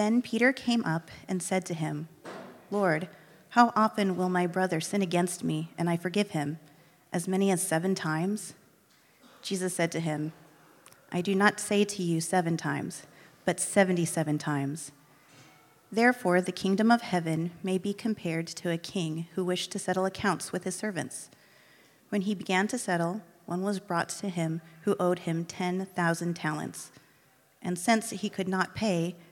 Then Peter came up and said to him, Lord, how often will my brother sin against me and I forgive him? As many as seven times? Jesus said to him, I do not say to you seven times, but 77 times. Therefore, the kingdom of heaven may be compared to a king who wished to settle accounts with his servants. When he began to settle, one was brought to him who owed him 10,000 talents. And since he could not pay,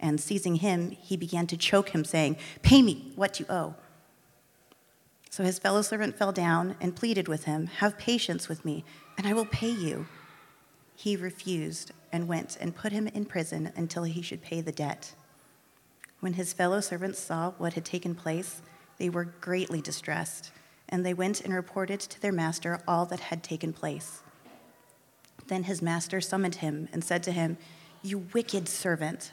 and seizing him, he began to choke him, saying, Pay me what you owe. So his fellow servant fell down and pleaded with him, Have patience with me, and I will pay you. He refused and went and put him in prison until he should pay the debt. When his fellow servants saw what had taken place, they were greatly distressed, and they went and reported to their master all that had taken place. Then his master summoned him and said to him, You wicked servant,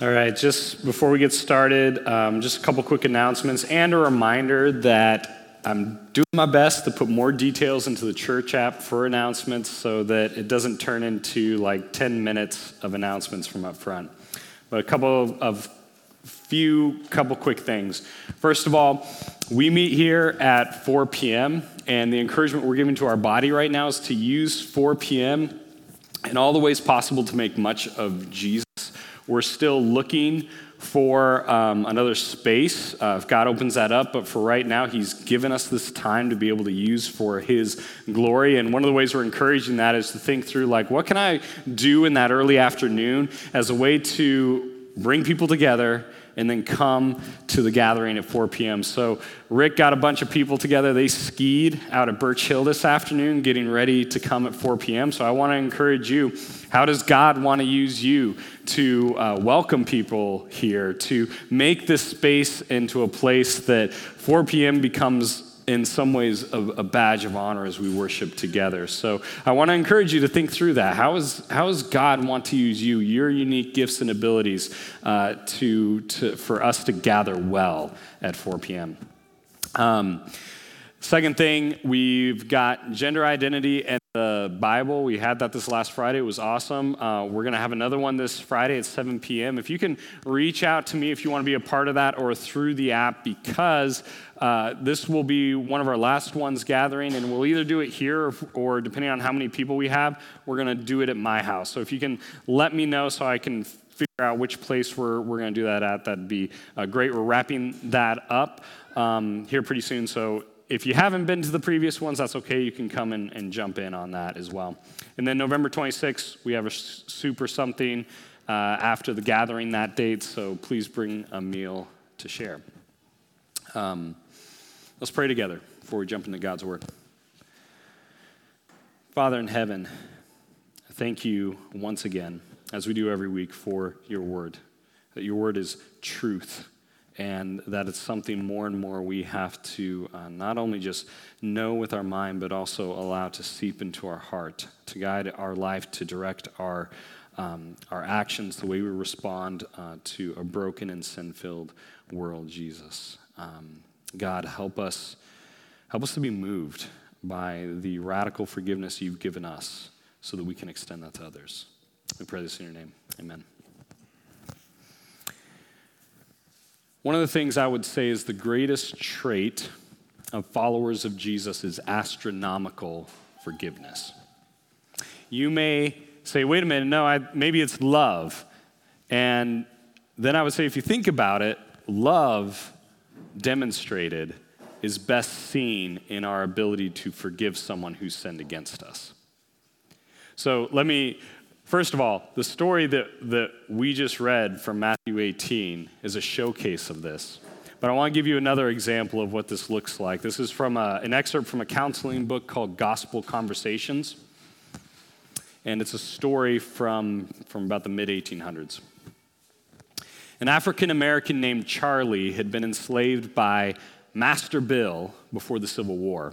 All right, just before we get started, um, just a couple quick announcements and a reminder that I'm doing my best to put more details into the church app for announcements so that it doesn't turn into like 10 minutes of announcements from up front. But a couple of few couple quick things. First of all, we meet here at 4 p.m., and the encouragement we're giving to our body right now is to use 4 p.m. in all the ways possible to make much of Jesus. We're still looking for um, another space uh, if God opens that up, but for right now, He's given us this time to be able to use for His glory. And one of the ways we're encouraging that is to think through, like, what can I do in that early afternoon as a way to bring people together and then come to the gathering at 4 p.m. So, Rick got a bunch of people together. They skied out at Birch Hill this afternoon, getting ready to come at 4 p.m. So, I want to encourage you how does God want to use you to uh, welcome people here, to make this space into a place that 4 p.m. becomes in some ways a, a, badge of honor as we worship together. So I want to encourage you to think through that. How, is, how does God want to use you, your unique gifts and abilities, uh, to, to, for us to gather well at 4 p.m.? Um, second thing, we've got gender identity and the Bible. We had that this last Friday. It was awesome. Uh, we're going to have another one this Friday at 7 p.m. If you can reach out to me if you want to be a part of that or through the app, because uh, this will be one of our last ones gathering, and we'll either do it here or, or depending on how many people we have, we're going to do it at my house. So if you can let me know so I can figure out which place we're, we're going to do that at, that'd be uh, great. We're wrapping that up um, here pretty soon. So if you haven't been to the previous ones, that's okay. You can come and, and jump in on that as well. And then November 26th, we have a super something uh, after the gathering that date, so please bring a meal to share. Um, Let's pray together before we jump into God's Word. Father in heaven, thank you once again, as we do every week, for your Word. That your Word is truth, and that it's something more and more we have to uh, not only just know with our mind, but also allow to seep into our heart, to guide our life, to direct our, um, our actions, the way we respond uh, to a broken and sin filled world, Jesus. Um, God, help us, help us to be moved by the radical forgiveness you've given us so that we can extend that to others. We pray this in your name. Amen. One of the things I would say is the greatest trait of followers of Jesus is astronomical forgiveness. You may say, wait a minute, no, I, maybe it's love. And then I would say, if you think about it, love demonstrated is best seen in our ability to forgive someone who sinned against us. So let me, first of all, the story that, that we just read from Matthew 18 is a showcase of this. But I want to give you another example of what this looks like. This is from a, an excerpt from a counseling book called Gospel Conversations. And it's a story from, from about the mid 1800s. An African American named Charlie had been enslaved by Master Bill before the Civil War.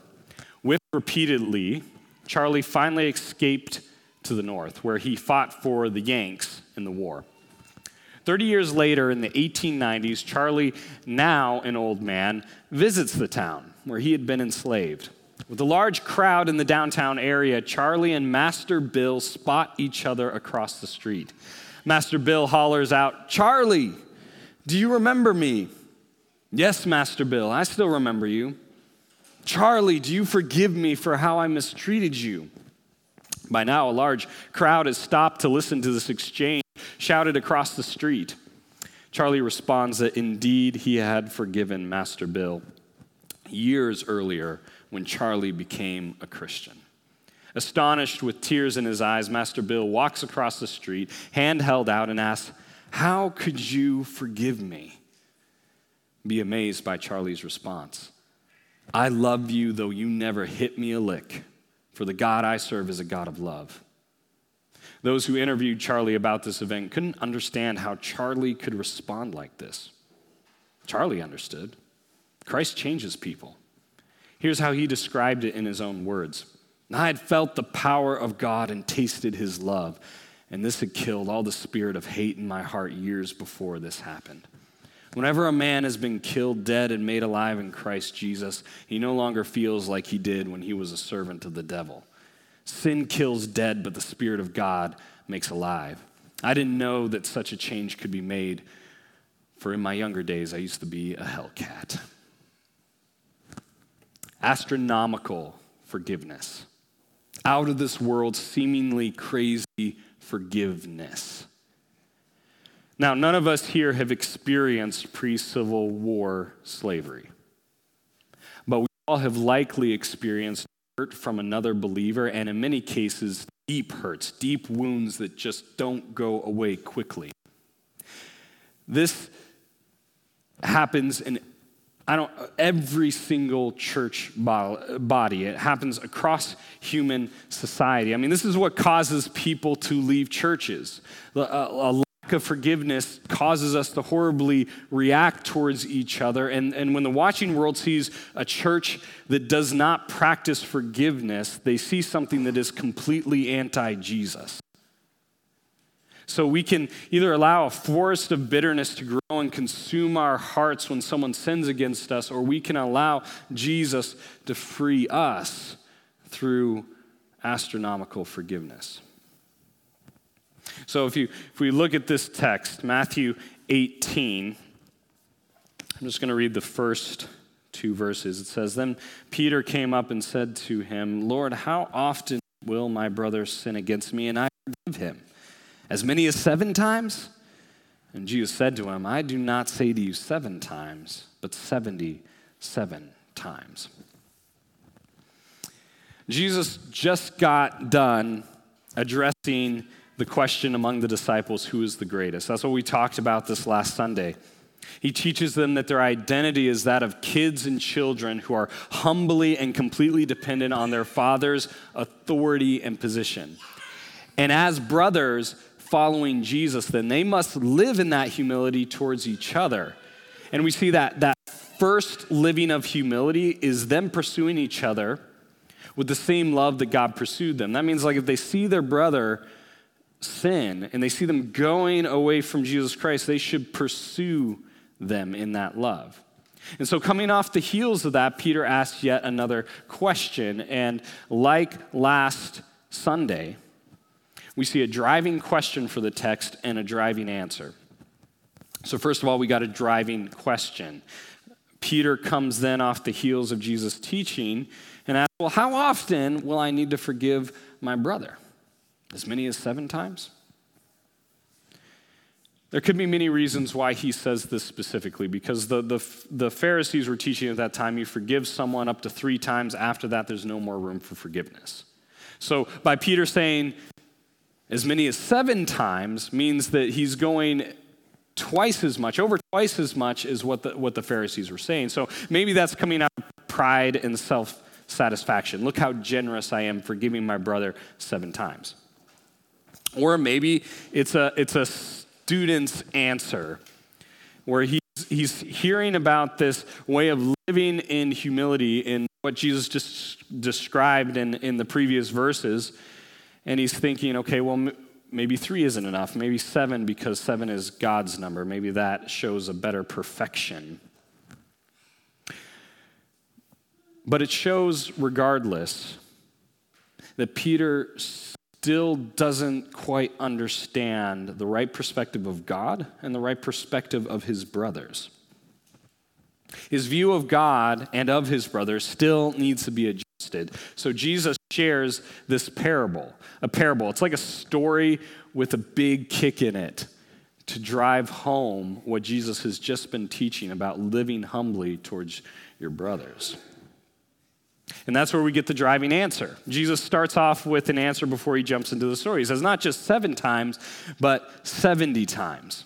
Whipped repeatedly, Charlie finally escaped to the North, where he fought for the Yanks in the war. 30 years later, in the 1890s, Charlie, now an old man, visits the town where he had been enslaved. With a large crowd in the downtown area, Charlie and Master Bill spot each other across the street. Master Bill hollers out, Charlie, do you remember me? Yes, Master Bill, I still remember you. Charlie, do you forgive me for how I mistreated you? By now, a large crowd has stopped to listen to this exchange shouted across the street. Charlie responds that indeed he had forgiven Master Bill years earlier when Charlie became a Christian. Astonished with tears in his eyes, Master Bill walks across the street, hand held out, and asks, How could you forgive me? Be amazed by Charlie's response. I love you, though you never hit me a lick, for the God I serve is a God of love. Those who interviewed Charlie about this event couldn't understand how Charlie could respond like this. Charlie understood. Christ changes people. Here's how he described it in his own words I had felt the power of God and tasted his love, and this had killed all the spirit of hate in my heart years before this happened. Whenever a man has been killed dead and made alive in Christ Jesus, he no longer feels like he did when he was a servant of the devil. Sin kills dead, but the Spirit of God makes alive. I didn't know that such a change could be made, for in my younger days, I used to be a hellcat. Astronomical forgiveness. Out of this world, seemingly crazy forgiveness. Now, none of us here have experienced pre Civil War slavery, but we all have likely experienced hurt from another believer, and in many cases, deep hurts, deep wounds that just don't go away quickly. This happens in I don't, every single church body. It happens across human society. I mean, this is what causes people to leave churches. Uh, a, lack of forgiveness causes us to horribly react towards each other. And, and when the watching world sees a church that does not practice forgiveness, they see something that is completely anti Jesus. So we can either allow a forest of bitterness to grow and consume our hearts when someone sins against us, or we can allow Jesus to free us through astronomical forgiveness. So if, you, if we look at this text, Matthew 18, I'm just going to read the first two verses. It says, Then Peter came up and said to him, Lord, how often will my brother sin against me and I forgive him? As many as seven times? And Jesus said to him, I do not say to you seven times, but 77 times. Jesus just got done addressing the question among the disciples who is the greatest. That's what we talked about this last Sunday. He teaches them that their identity is that of kids and children who are humbly and completely dependent on their father's authority and position. And as brothers following Jesus, then they must live in that humility towards each other. And we see that that first living of humility is them pursuing each other with the same love that God pursued them. That means like if they see their brother sin and they see them going away from Jesus Christ, they should pursue them in that love. And so, coming off the heels of that, Peter asks yet another question. And like last Sunday, we see a driving question for the text and a driving answer. So, first of all, we got a driving question. Peter comes then off the heels of Jesus' teaching and asks, Well, how often will I need to forgive my brother? As many as seven times? There could be many reasons why he says this specifically, because the, the, the Pharisees were teaching at that time you forgive someone up to three times. After that, there's no more room for forgiveness. So, by Peter saying as many as seven times, means that he's going twice as much, over twice as much as what the, what the Pharisees were saying. So, maybe that's coming out of pride and self satisfaction. Look how generous I am forgiving my brother seven times. Or maybe it's a, it's a student's answer where he's, he's hearing about this way of living in humility in what Jesus just described in, in the previous verses. And he's thinking, okay, well, maybe three isn't enough. Maybe seven, because seven is God's number. Maybe that shows a better perfection. But it shows, regardless, that Peter still doesn't quite understand the right perspective of God and the right perspective of his brothers. His view of God and of his brothers still needs to be adjusted. So Jesus shares this parable, a parable. It's like a story with a big kick in it to drive home what Jesus has just been teaching about living humbly towards your brothers. And that's where we get the driving answer. Jesus starts off with an answer before he jumps into the story. He says, not just seven times, but 70 times.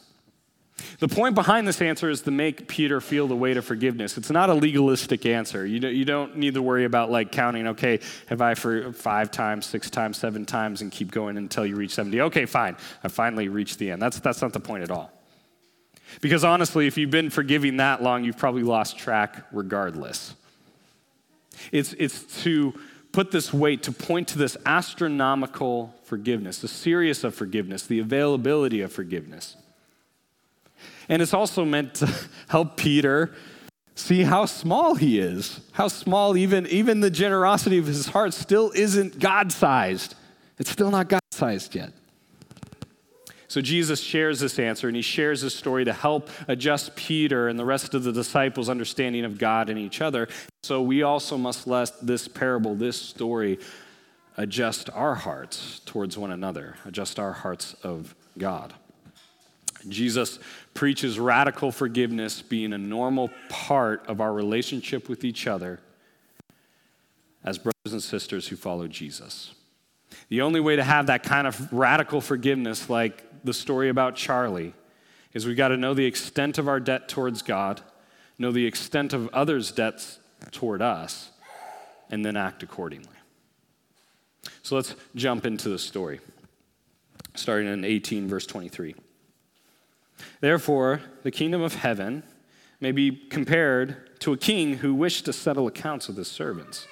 The point behind this answer is to make Peter feel the weight of forgiveness. It's not a legalistic answer. You don't, you don't need to worry about like counting, okay, have I for five times, six times, seven times, and keep going until you reach 70. Okay, fine. I finally reached the end. That's, that's not the point at all. Because honestly, if you've been forgiving that long, you've probably lost track regardless. It's, it's to put this weight, to point to this astronomical forgiveness, the seriousness of forgiveness, the availability of forgiveness. And it's also meant to help Peter see how small he is, how small even, even the generosity of his heart still isn't God sized. It's still not God sized yet. So Jesus shares this answer and he shares this story to help adjust Peter and the rest of the disciples' understanding of God and each other. So we also must let this parable, this story, adjust our hearts towards one another, adjust our hearts of God. Jesus preaches radical forgiveness being a normal part of our relationship with each other as brothers and sisters who follow Jesus. The only way to have that kind of radical forgiveness, like the story about Charlie is we've got to know the extent of our debt towards God, know the extent of others' debts toward us, and then act accordingly. So let's jump into the story, starting in 18, verse 23. Therefore, the kingdom of heaven may be compared to a king who wished to settle accounts with his servants.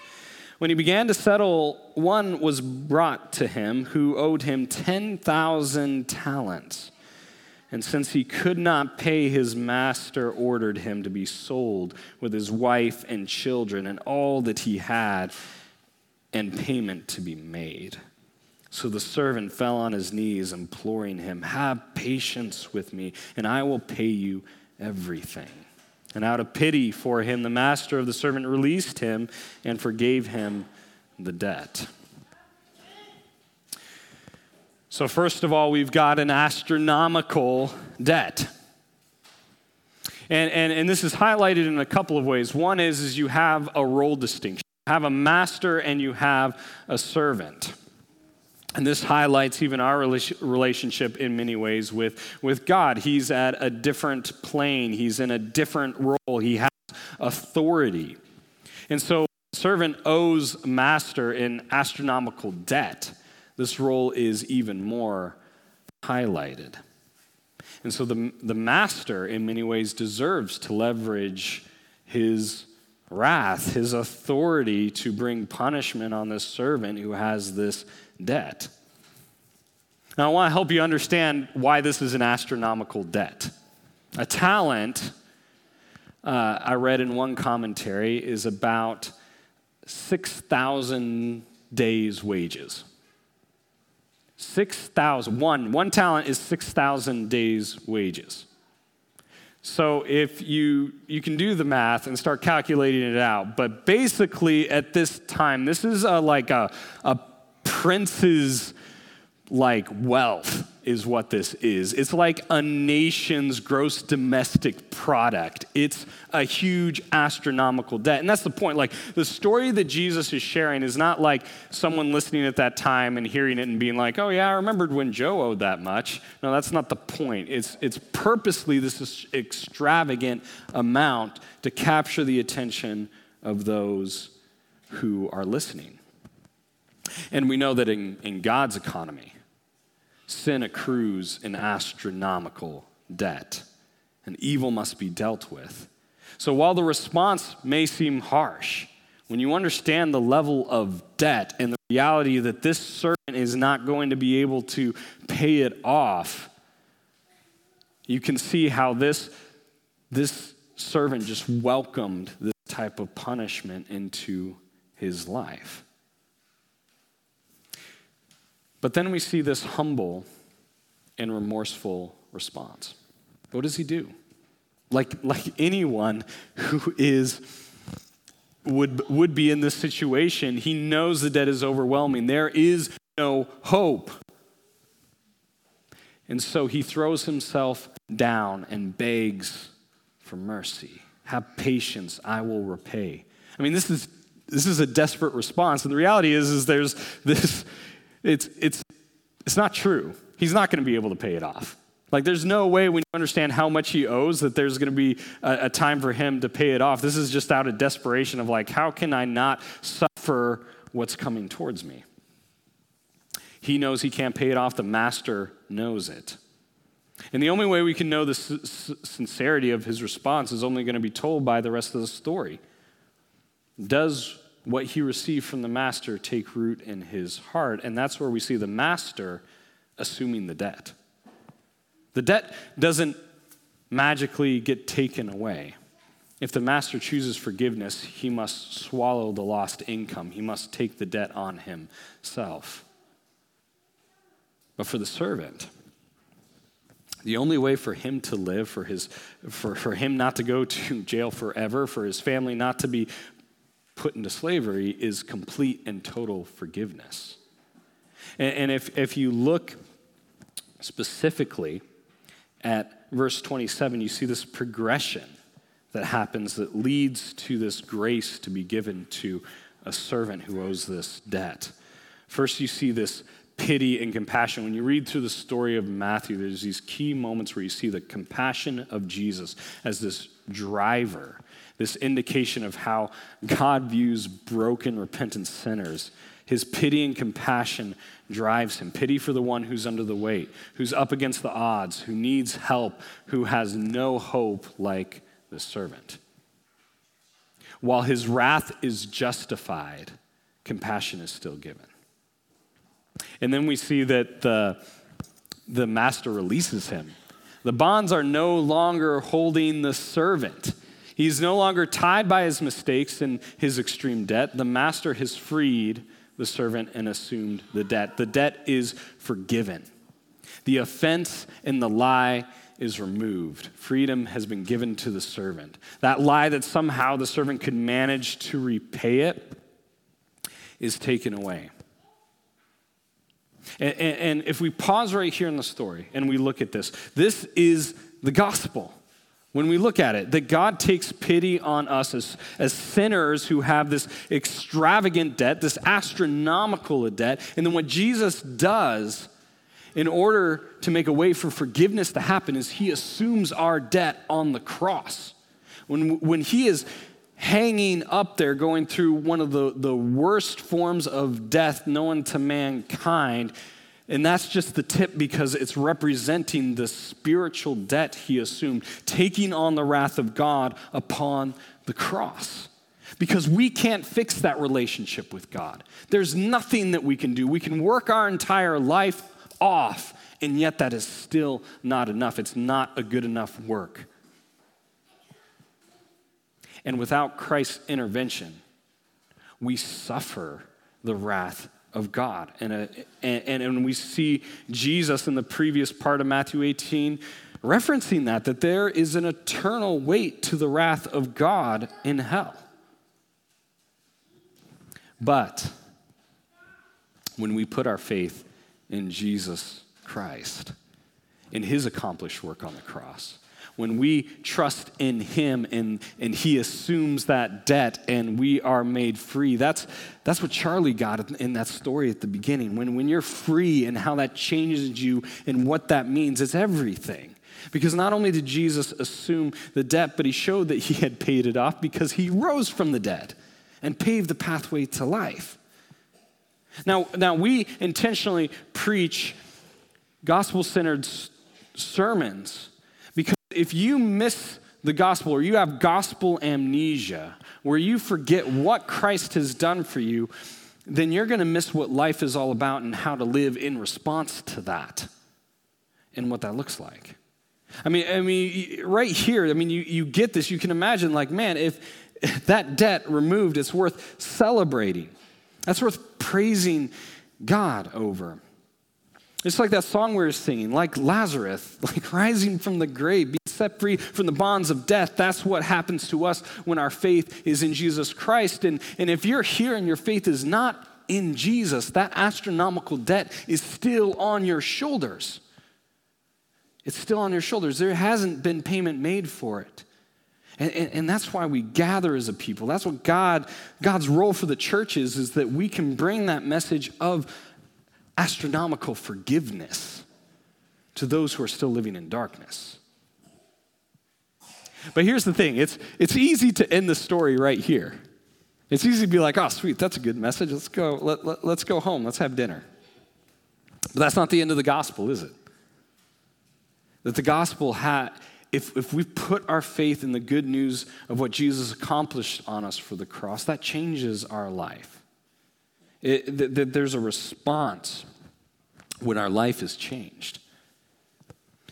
When he began to settle, one was brought to him who owed him 10,000 talents. And since he could not pay, his master ordered him to be sold with his wife and children and all that he had, and payment to be made. So the servant fell on his knees, imploring him, Have patience with me, and I will pay you everything. And out of pity for him, the master of the servant released him and forgave him the debt. So, first of all, we've got an astronomical debt. And, and, and this is highlighted in a couple of ways. One is, is you have a role distinction. You have a master and you have a servant. And this highlights even our relationship in many ways with, with God. He's at a different plane, he's in a different role, he has authority. And so, servant owes master in astronomical debt. This role is even more highlighted. And so, the, the master, in many ways, deserves to leverage his wrath, his authority to bring punishment on this servant who has this debt. Now, I want to help you understand why this is an astronomical debt. A talent, uh, I read in one commentary, is about 6,000 days' wages. 6,000. One, one talent is 6,000 days' wages. So if you you can do the math and start calculating it out, but basically at this time, this is a, like a, a prince's like wealth is what this is. It's like a nation's gross domestic product. It's a huge astronomical debt. And that's the point. Like, the story that Jesus is sharing is not like someone listening at that time and hearing it and being like, oh, yeah, I remembered when Joe owed that much. No, that's not the point. It's, it's purposely this extravagant amount to capture the attention of those who are listening. And we know that in, in God's economy, sin accrues an astronomical debt, and evil must be dealt with. So while the response may seem harsh, when you understand the level of debt and the reality that this servant is not going to be able to pay it off, you can see how this, this servant just welcomed this type of punishment into his life. But then we see this humble and remorseful response. What does he do? Like, like anyone who is would, would be in this situation, he knows the debt is overwhelming. There is no hope. And so he throws himself down and begs for mercy. Have patience, I will repay. I mean, this is this is a desperate response. And the reality is, is there's this, it's, it's, it's not true. He's not going to be able to pay it off. Like, there's no way when you understand how much he owes that there's going to be a, a, time for him to pay it off. This is just out of desperation of, like, how can I not suffer what's coming towards me? He knows he can't pay it off. The master knows it. And the only way we can know the sincerity of his response is only going to be told by the rest of the story. Does what he received from the master take root in his heart? And that's where we see the master assuming the debt. The debt doesn't magically get taken away. If the master chooses forgiveness, he must swallow the lost income. He must take the debt on himself. But for the servant, the only way for him to live, for, his, for, for him not to go to jail forever, for his family not to be put into slavery is complete and total forgiveness. And, and if, if you look specifically at verse 27, you see this progression that happens that leads to this grace to be given to a servant who owes this debt. First, you see this pity and compassion. When you read through the story of Matthew, there's these key moments where you see the compassion of Jesus as this driver this indication of how God views broken, repentant sinners. His pity and compassion drives him. Pity for the one who's under the weight, who's up against the odds, who needs help, who has no hope like the servant. While his wrath is justified, compassion is still given. And then we see that the, the master releases him. The bonds are no longer holding the servant. He's no longer tied by his mistakes and his extreme debt. The master has freed the servant and assumed the debt. The debt is forgiven. The offense and the lie is removed. Freedom has been given to the servant. That lie that somehow the servant could manage to repay it is taken away. And, and, and, if we pause right here in the story and we look at this, this is the gospel when we look at it, that God takes pity on us as, as sinners who have this extravagant debt, this astronomical debt. And then what Jesus does in order to make a way for forgiveness to happen is he assumes our debt on the cross. When, when he is hanging up there, going through one of the, the worst forms of death known to mankind, and that's just the tip because it's representing the spiritual debt he assumed, taking on the wrath of God upon the cross. Because we can't fix that relationship with God. There's nothing that we can do. We can work our entire life off, and yet that is still not enough. It's not a good enough work. And without Christ's intervention, we suffer the wrath of God. And, uh, a, and, and we see Jesus in the previous part of Matthew 18 referencing that, that there is an eternal weight to the wrath of God in hell. But when we put our faith in Jesus Christ in his accomplished work on the cross. When we trust in him and, and he assumes that debt and we are made free, that's, that's what Charlie got in that story at the beginning. When, when you're free and how that changes you and what that means, it's everything. Because not only did Jesus assume the debt, but he showed that he had paid it off because he rose from the dead and paved the pathway to life. Now, now we intentionally preach gospel centered sermons if you miss the gospel or you have gospel amnesia, where you forget what Christ has done for you, then you're going to miss what life is all about and how to live in response to that and what that looks like. I mean, I mean, right here, I mean, you, you get this. You can imagine, like, man, if, that debt removed, it's worth celebrating. That's worth praising God over. It's like that song we were singing, like Lazarus, like rising from the grave, being set free from the bonds of death. That's what happens to us when our faith is in Jesus Christ. And, and if you're here and your faith is not in Jesus, that astronomical debt is still on your shoulders. It's still on your shoulders. There hasn't been payment made for it. And, and, and, that's why we gather as a people. That's what God, God's role for the church is, is that we can bring that message of astronomical forgiveness to those who are still living in darkness. But here's the thing it's, it's easy to end the story right here. It's easy to be like, oh, sweet, that's a good message. Let's go, let, let, let's go home. Let's have dinner. But that's not the end of the gospel, is it? That the gospel had, if, if we put our faith in the good news of what Jesus accomplished on us for the cross, that changes our life. It, th- th- there's a response when our life is changed.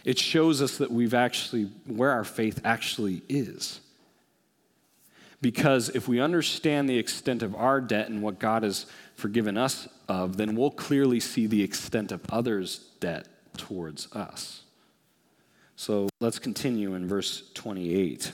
It shows us that we've actually, where our faith actually is. Because if we understand the extent of our debt and what God has forgiven us of, then we'll clearly see the extent of others' debt towards us. So let's continue in verse 28.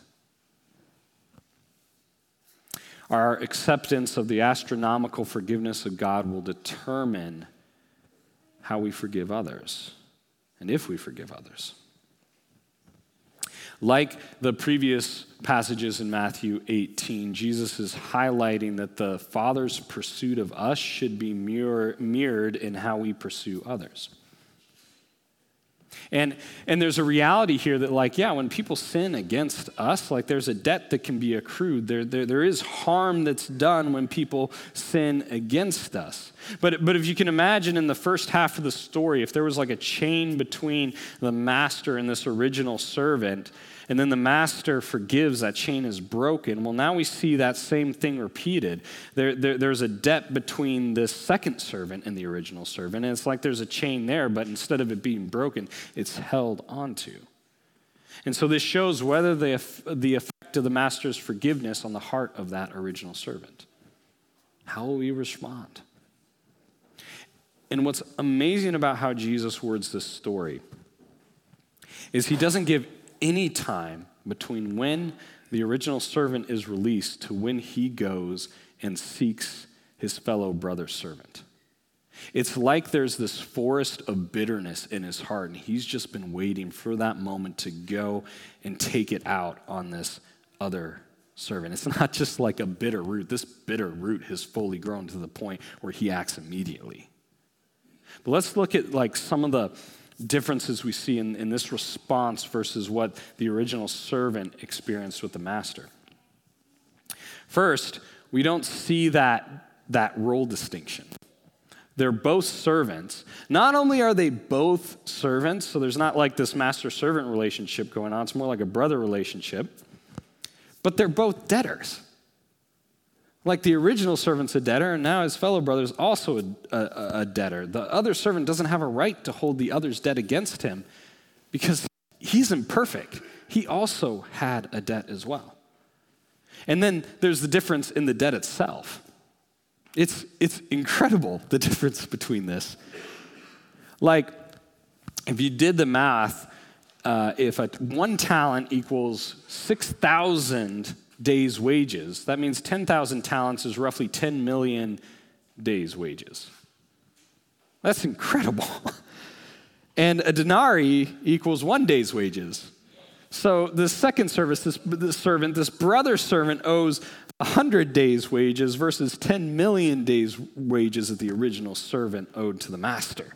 Our acceptance of the astronomical forgiveness of God will determine how we forgive others and if we forgive others. Like the previous passages in Matthew 18, Jesus is highlighting that the Father's pursuit of us should be mirror, mirrored in how we pursue others. And, and there's a reality here that, like, yeah, when people sin against us, like, there's a debt that can be accrued. There, there, there is harm that's done when people sin against us. But, but if you can imagine in the first half of the story, if there was like a chain between the master and this original servant, and then the master forgives, that chain is broken. Well, now we see that same thing repeated. There, there, there's a debt between the second servant and the original servant, and it's like there's a chain there, but instead of it being broken, it's held onto. And so this shows whether the, the effect of the master's forgiveness on the heart of that original servant. How will we respond? And what's amazing about how Jesus words this story is he doesn't give any time between when the original servant is released to when he goes and seeks his fellow brother servant. It's like there's this forest of bitterness in his heart, and he's just been waiting for that moment to go and take it out on this other servant. It's not just like a bitter root. This bitter root has fully grown to the point where he acts immediately. But let's look at like some of the differences we see in, in this response versus what the original servant experienced with the master. First, we don't see that, that role distinction. They're both servants. Not only are they both servants, so there's not like this master servant relationship going on, it's more like a brother relationship, but they're both debtors. Like the original servant's a debtor, and now his fellow brother is also a, a, a, debtor. The other servant doesn't have a right to hold the other's debt against him because he's imperfect. he also had a debt as well. And then there's the difference in the debt itself. It's, it's incredible, the difference between this. Like, if you did the math, uh, if a, one talent equals 6,000 days' wages, that means 10,000 talents is roughly 10 million days' wages. That's incredible. and a denarii equals one day's wages. So the second service, this, this servant, this brother servant owes 100 days' wages versus 10 million days' wages that the original servant owed to the master.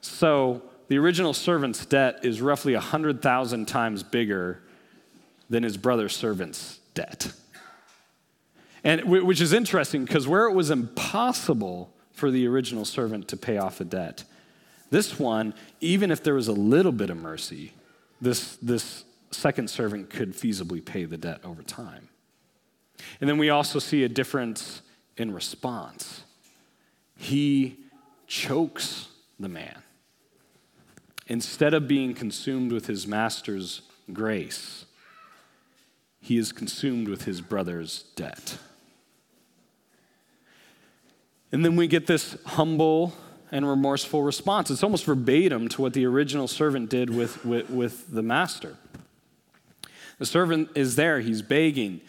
So the original servant's debt is roughly 100,000 times bigger than his brother servant's debt. And which is interesting because where it was impossible for the original servant to pay off a debt, this one, even if there was a little bit of mercy, this, this second servant could feasibly pay the debt over time. And then we also see a difference in response. He chokes the man. Instead of being consumed with his master's grace, he is consumed with his brother's debt. And then we get this humble and remorseful response. It's almost verbatim to what the original servant did with, with, with the master. The servant is there, he's begging.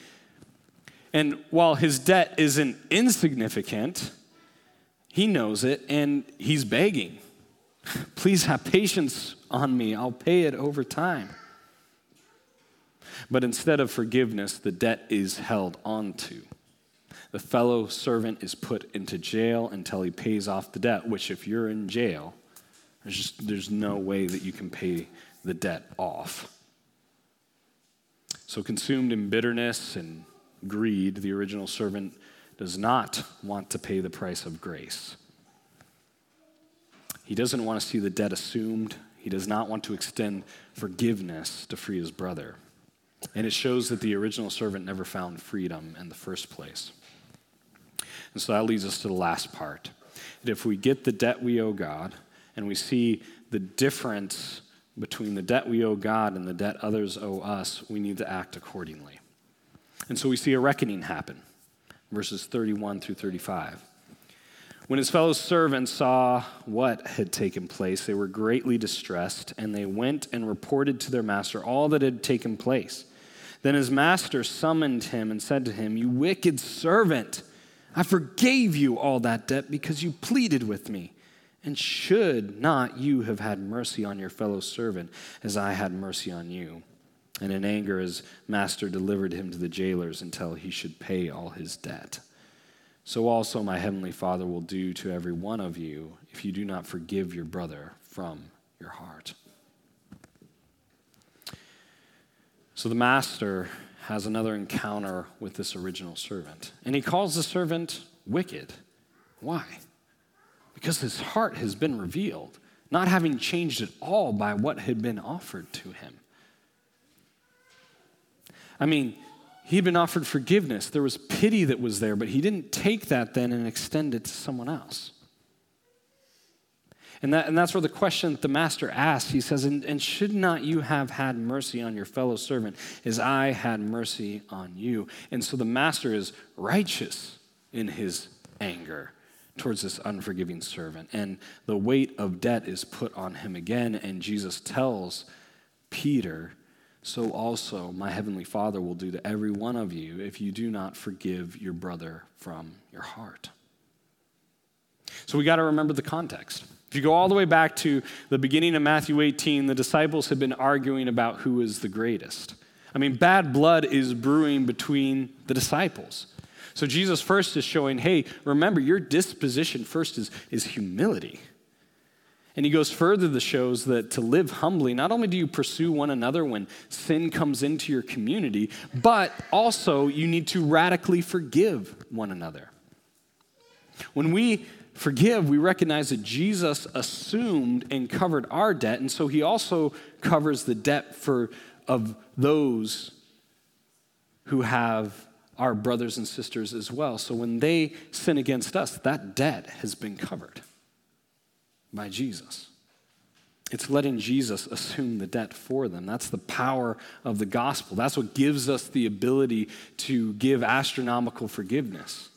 And while his debt isn't insignificant, he knows it and he's begging. Please have patience on me, I'll pay it over time. But instead of forgiveness, the debt is held onto the fellow servant is put into jail until he pays off the debt, which, if you're in jail, there's, just, there's no way that you can pay the debt off. So, consumed in bitterness and greed, the original servant does not want to pay the price of grace. He doesn't want to see the debt assumed. He does not want to extend forgiveness to free his brother. And it shows that the original servant never found freedom in the first place. And so that leads us to the last part. That if we get the debt we owe God and we see the difference between the debt we owe God and the debt others owe us, we need to act accordingly. And so we see a reckoning happen, verses 31 through 35. When his fellow servants saw what had taken place, they were greatly distressed, and they went and reported to their master all that had taken place. Then his master summoned him and said to him, You wicked servant! I forgave you all that debt because you pleaded with me. And should not you have had mercy on your fellow servant as I had mercy on you? And in anger, his master delivered him to the jailers until he should pay all his debt. So also my heavenly Father will do to every one of you if you do not forgive your brother from your heart. So the master has another encounter with this original servant. And he calls the servant wicked. Why? Because his heart has been revealed, not having changed at all by what had been offered to him. I mean, he'd been offered forgiveness. There was pity that was there, but he didn't take that then and extend it to someone else. And, that, and that's where the question that the master asks, he says, and, and should not you have had mercy on your fellow servant as I had mercy on you? And so the master is righteous in his anger towards this unforgiving servant. And the weight of debt is put on him again. And Jesus tells Peter, So also my heavenly Father will do to every one of you if you do not forgive your brother from your heart. So we got to remember the context. If you go all the way back to the beginning of Matthew 18, the disciples had been arguing about who is the greatest. I mean, bad blood is brewing between the disciples. So Jesus first is showing, hey, remember, your disposition first is, is humility. And he goes further to shows that to live humbly, not only do you pursue one another when sin comes into your community, but also you need to radically forgive one another. When we forgive, we recognize that Jesus assumed and covered our debt, and so he also covers the debt for, of those who have our brothers and sisters as well. So when they sin against us, that debt has been covered by Jesus. It's letting Jesus assume the debt for them. That's the power of the gospel. That's what gives us the ability to give astronomical forgiveness.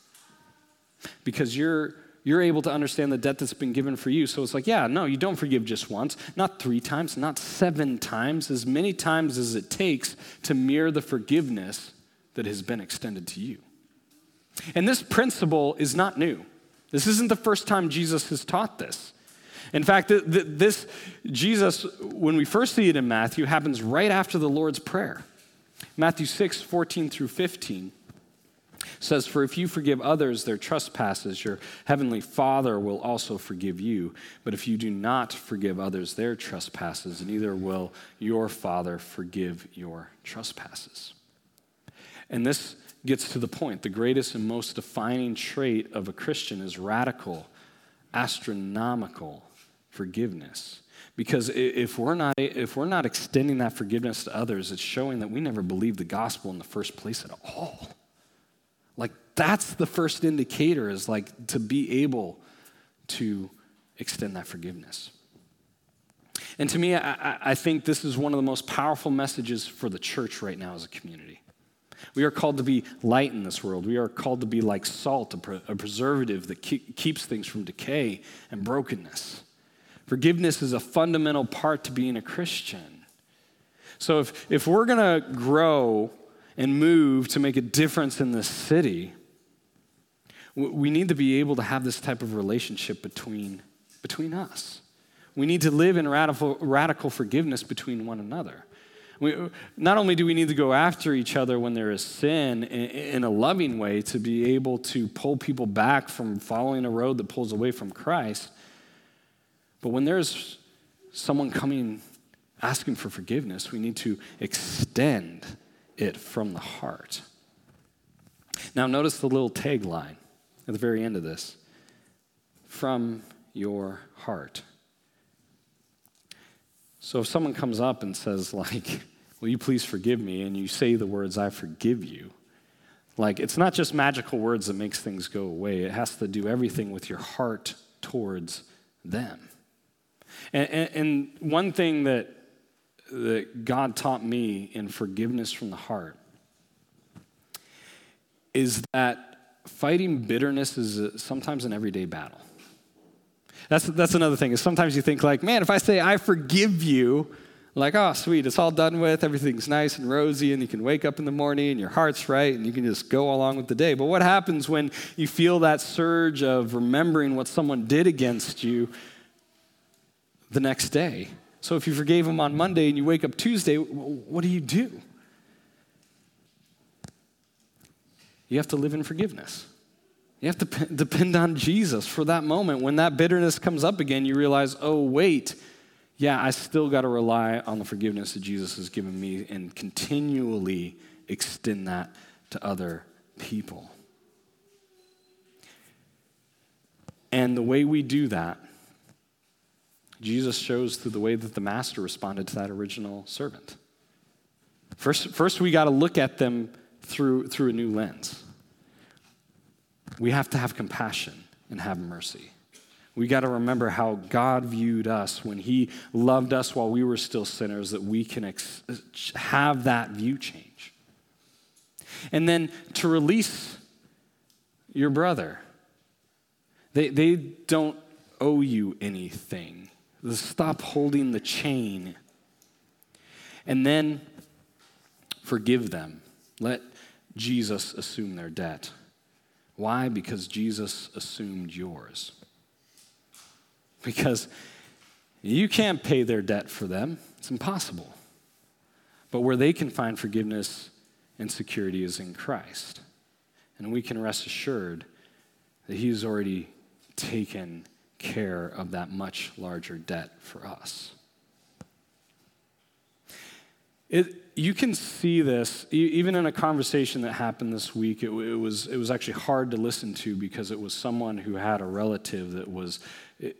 Because you're, you're able to understand the debt that's been given for you. So it's like, yeah, no, you don't forgive just once, not three times, not seven times, as many times as it takes to mirror the forgiveness that has been extended to you. And this principle is not new. This isn't the first time Jesus has taught this. In fact, this Jesus, when we first see it in Matthew, happens right after the Lord's Prayer. Matthew 6, 14 through 15 says, For if you forgive others their trespasses, your heavenly Father will also forgive you. But if you do not forgive others their trespasses, neither will your Father forgive your trespasses. And this gets to the point. The greatest and most defining trait of a Christian is radical, astronomical forgiveness. Because if we're, not, if we're not extending that forgiveness to others, it's showing that we never believed the gospel in the first place at all. That's the first indicator, is like to be able to extend that forgiveness. And to me, I, I think this is one of the most powerful messages for the church right now as a community. We are called to be light in this world. We are called to be like salt, a, pre- a preservative that keep, keeps things from decay and brokenness. Forgiveness is a fundamental part to being a Christian. So if, if we're going to grow and move to make a difference in this city, we need to be able to have this type of relationship between, between us. We need to live in radical, radical forgiveness between one another. We, not only do we need to go after each other when there is sin in, in, a loving way to be able to pull people back from following a road that pulls away from Christ, but when there's someone coming asking for forgiveness, we need to extend it from the heart. Now, notice the little tagline at the very end of this from your heart. So if someone comes up and says, like, will you please forgive me? And you say the words, I forgive you. Like, it's not just magical words that makes things go away. It has to do everything with your heart towards them. And, and, and one thing that, that God taught me in forgiveness from the heart is that fighting bitterness is uh, sometimes an everyday battle. That's, that's another thing, is sometimes you think like, man, if I say I forgive you, like, oh, sweet, it's all done with, everything's nice and rosy, and you can wake up in the morning and your heart's right, and you can just go along with the day. But what happens when you feel that surge of remembering what someone did against you the next day. So if you forgave him on Monday and you wake up Tuesday, what do you do? You have to live in forgiveness. You have to p- depend on Jesus for that moment. When that bitterness comes up again, you realize, oh, wait, yeah, I still got to rely on the forgiveness that Jesus has given me and continually extend that to other people. And the way we do that Jesus shows through the way that the master responded to that original servant. First, first we got to look at them through, through a new lens. We have to have compassion and have mercy. We got to remember how God viewed us when He loved us while we were still sinners, that we can ex- have that view change. And then to release your brother, they, they don't owe you anything. Stop holding the chain. And then forgive them. Let Jesus assume their debt. Why? Because Jesus assumed yours. Because you can't pay their debt for them, it's impossible. But where they can find forgiveness and security is in Christ. And we can rest assured that He's already taken care of that much larger debt for us. It, you can see this even in a conversation that happened this week. It, it, was, it was actually hard to listen to because it was someone who had a relative that was eh,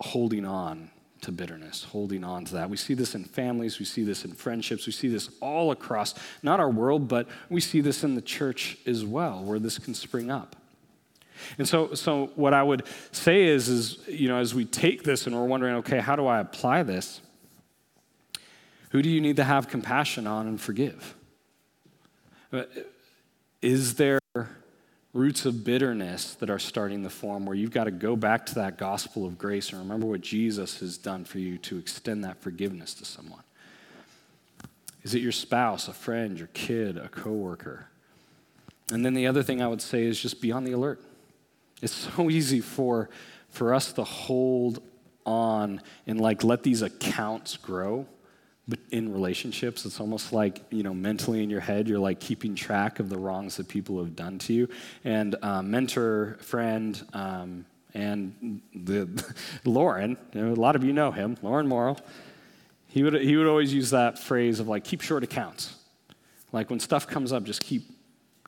holding on to bitterness, holding on to that. We see this in families, we see this in friendships, we see this all across, not our world, but we see this in the church as well, where this can spring up. And so, so what I would say is, is, you know, as we take this and we're wondering, okay, how do I apply this? Who do you need to have compassion on and forgive? Is there roots of bitterness that are starting to form where you've got to go back to that gospel of grace and remember what Jesus has done for you to extend that forgiveness to someone? Is it your spouse, a friend, your kid, a coworker? And then the other thing I would say is just be on the alert. It's so easy for, for us to hold on and like let these accounts grow but in relationships it's almost like you know mentally in your head you're like keeping track of the wrongs that people have done to you. And um, mentor friend um, and the lauren you know, a lot of you know him lauren morrill. He would, he would always use that phrase of like keep short accounts. Like when stuff comes up just keep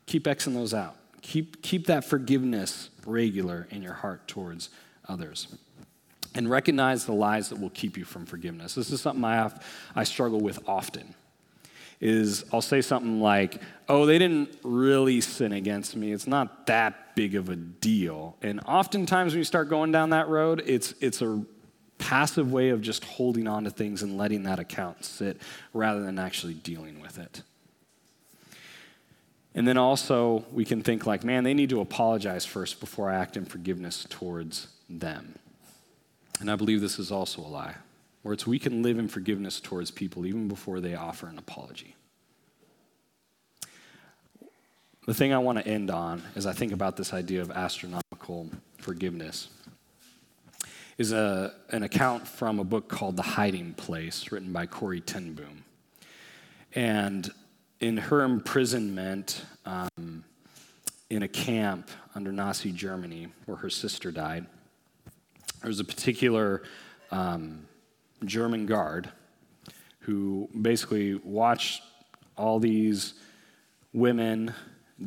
keep xing those out. Keep keep that forgiveness regular in your heart towards others and recognize the lies that will keep you from forgiveness. This is something I have I struggle with often. Is I'll say something like, "Oh, they didn't really sin against me. It's not that big of a deal." And oftentimes when you start going down that road, it's it's a passive way of just holding on to things and letting that account sit rather than actually dealing with it. And then also, we can think like, man, they need to apologize first before I act in forgiveness towards them. And I believe this is also a lie, where it's we can live in forgiveness towards people even before they offer an apology. The thing I want to end on as I think about this idea of astronomical forgiveness is a, an account from a book called The Hiding Place, written by Corrie ten Boom. And in her imprisonment um, in a camp under Nazi Germany, where her sister died, there was a particular um, German guard who basically watched all these women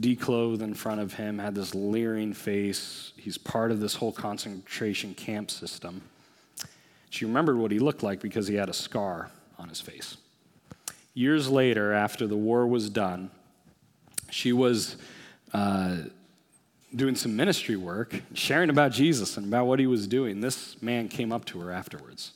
declothed in front of him, had this leering face. He's part of this whole concentration camp system. She remembered what he looked like because he had a scar on his face. Years later, after the war was done, she was uh, doing some ministry work, sharing about Jesus and about what he was doing, this man came up to her afterwards.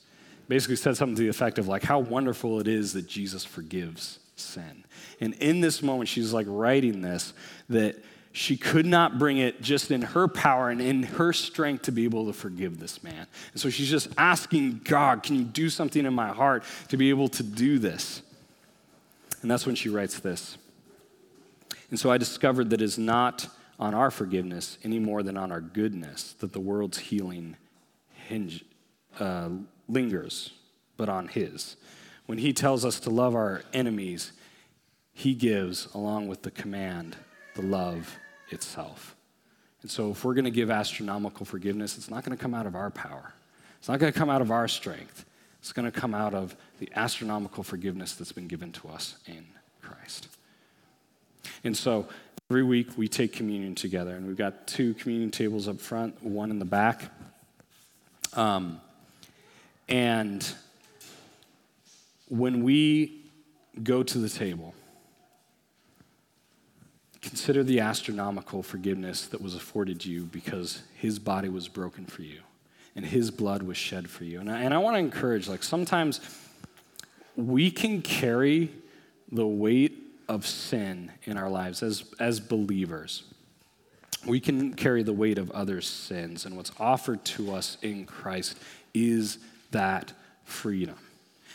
Basically said something to the effect of like how wonderful it is that Jesus forgives sin. And in this moment she's like writing this that she could not bring it just in her power and in her strength to be able to forgive this man. And so she's just asking God, can you do something in my heart to be able to do this? And that's when she writes this. And so I discovered that it's not on our forgiveness any more than on our goodness that the world's healing hinge, uh, lingers, but on His. When He tells us to love our enemies, He gives, along with the command, the love itself. And so, if we're going to give astronomical forgiveness, it's not going to come out of our power. It's not going to come out of our strength. It's going to come out of the astronomical forgiveness that's been given to us in Christ. And so, Every week we take communion together, and we've got two communion tables up front, one in the back. Um, and when we go to the table, consider the astronomical forgiveness that was afforded you because his body was broken for you and his blood was shed for you. And I, and I want to encourage, like, sometimes we can carry the weight of sin in our lives as, as believers. We can carry the weight of others' sins, and what's offered to us in Christ is that freedom.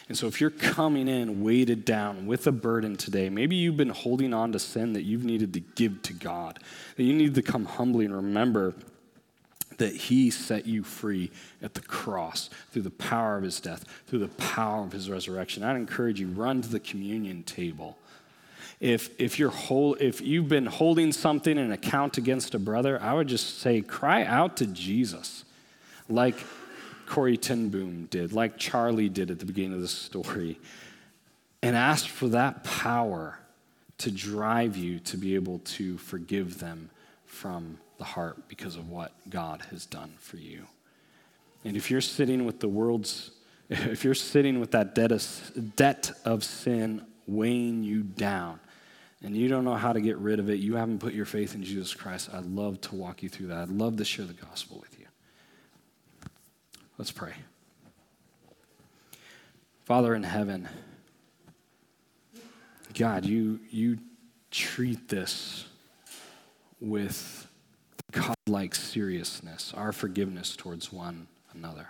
And so, if you're coming in weighted down with a burden today, maybe you've been holding on to sin that you've needed to give to God, that you need to come humbly and remember that He set you free at the cross through the power of His death, through the power of His resurrection. I'd encourage you, run to the communion table if, if, you're hold, if you've been holding something in account against a brother, I would just say, cry out to Jesus, like Corrie ten Boom did, like Charlie did at the beginning of the story, and ask for that power to drive you to be able to forgive them from the heart because of what God has done for you. And if you're sitting with the world's, if you're sitting with that debt of, debt of sin weighing you down, and you don't know how to get rid of it, you haven't put your faith in Jesus Christ, I'd love to walk you through that. I'd love to share the gospel with you. Let's pray. Father in heaven, God, you, you treat this with godlike seriousness, our forgiveness towards one another.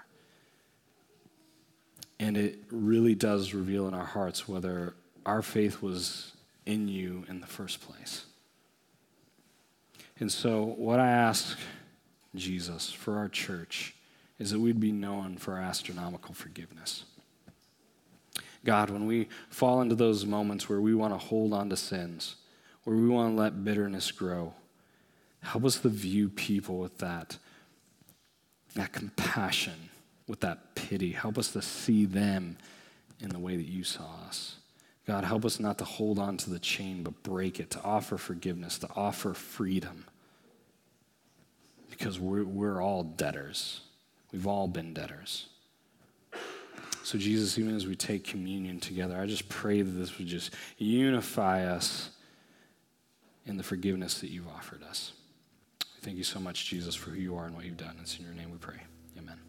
And it really does reveal in our hearts whether our faith was in you in the first place. And so, what I ask Jesus for our church is that we'd be known for our astronomical forgiveness. God, when we fall into those moments where we want to hold on to sins, where we want to let bitterness grow, help us to view people with that, that compassion, with that pity. Help us to see them in the way that you saw us. God, help us not to hold on to the chain, but break it, to offer forgiveness, to offer freedom. Because we're, we're all debtors. We've all been debtors. So, Jesus, even as we take communion together, I just pray that this would just unify us in the forgiveness that you've offered us. Thank you so much, Jesus, for who you are and what you've done. It's in your name we pray. Amen.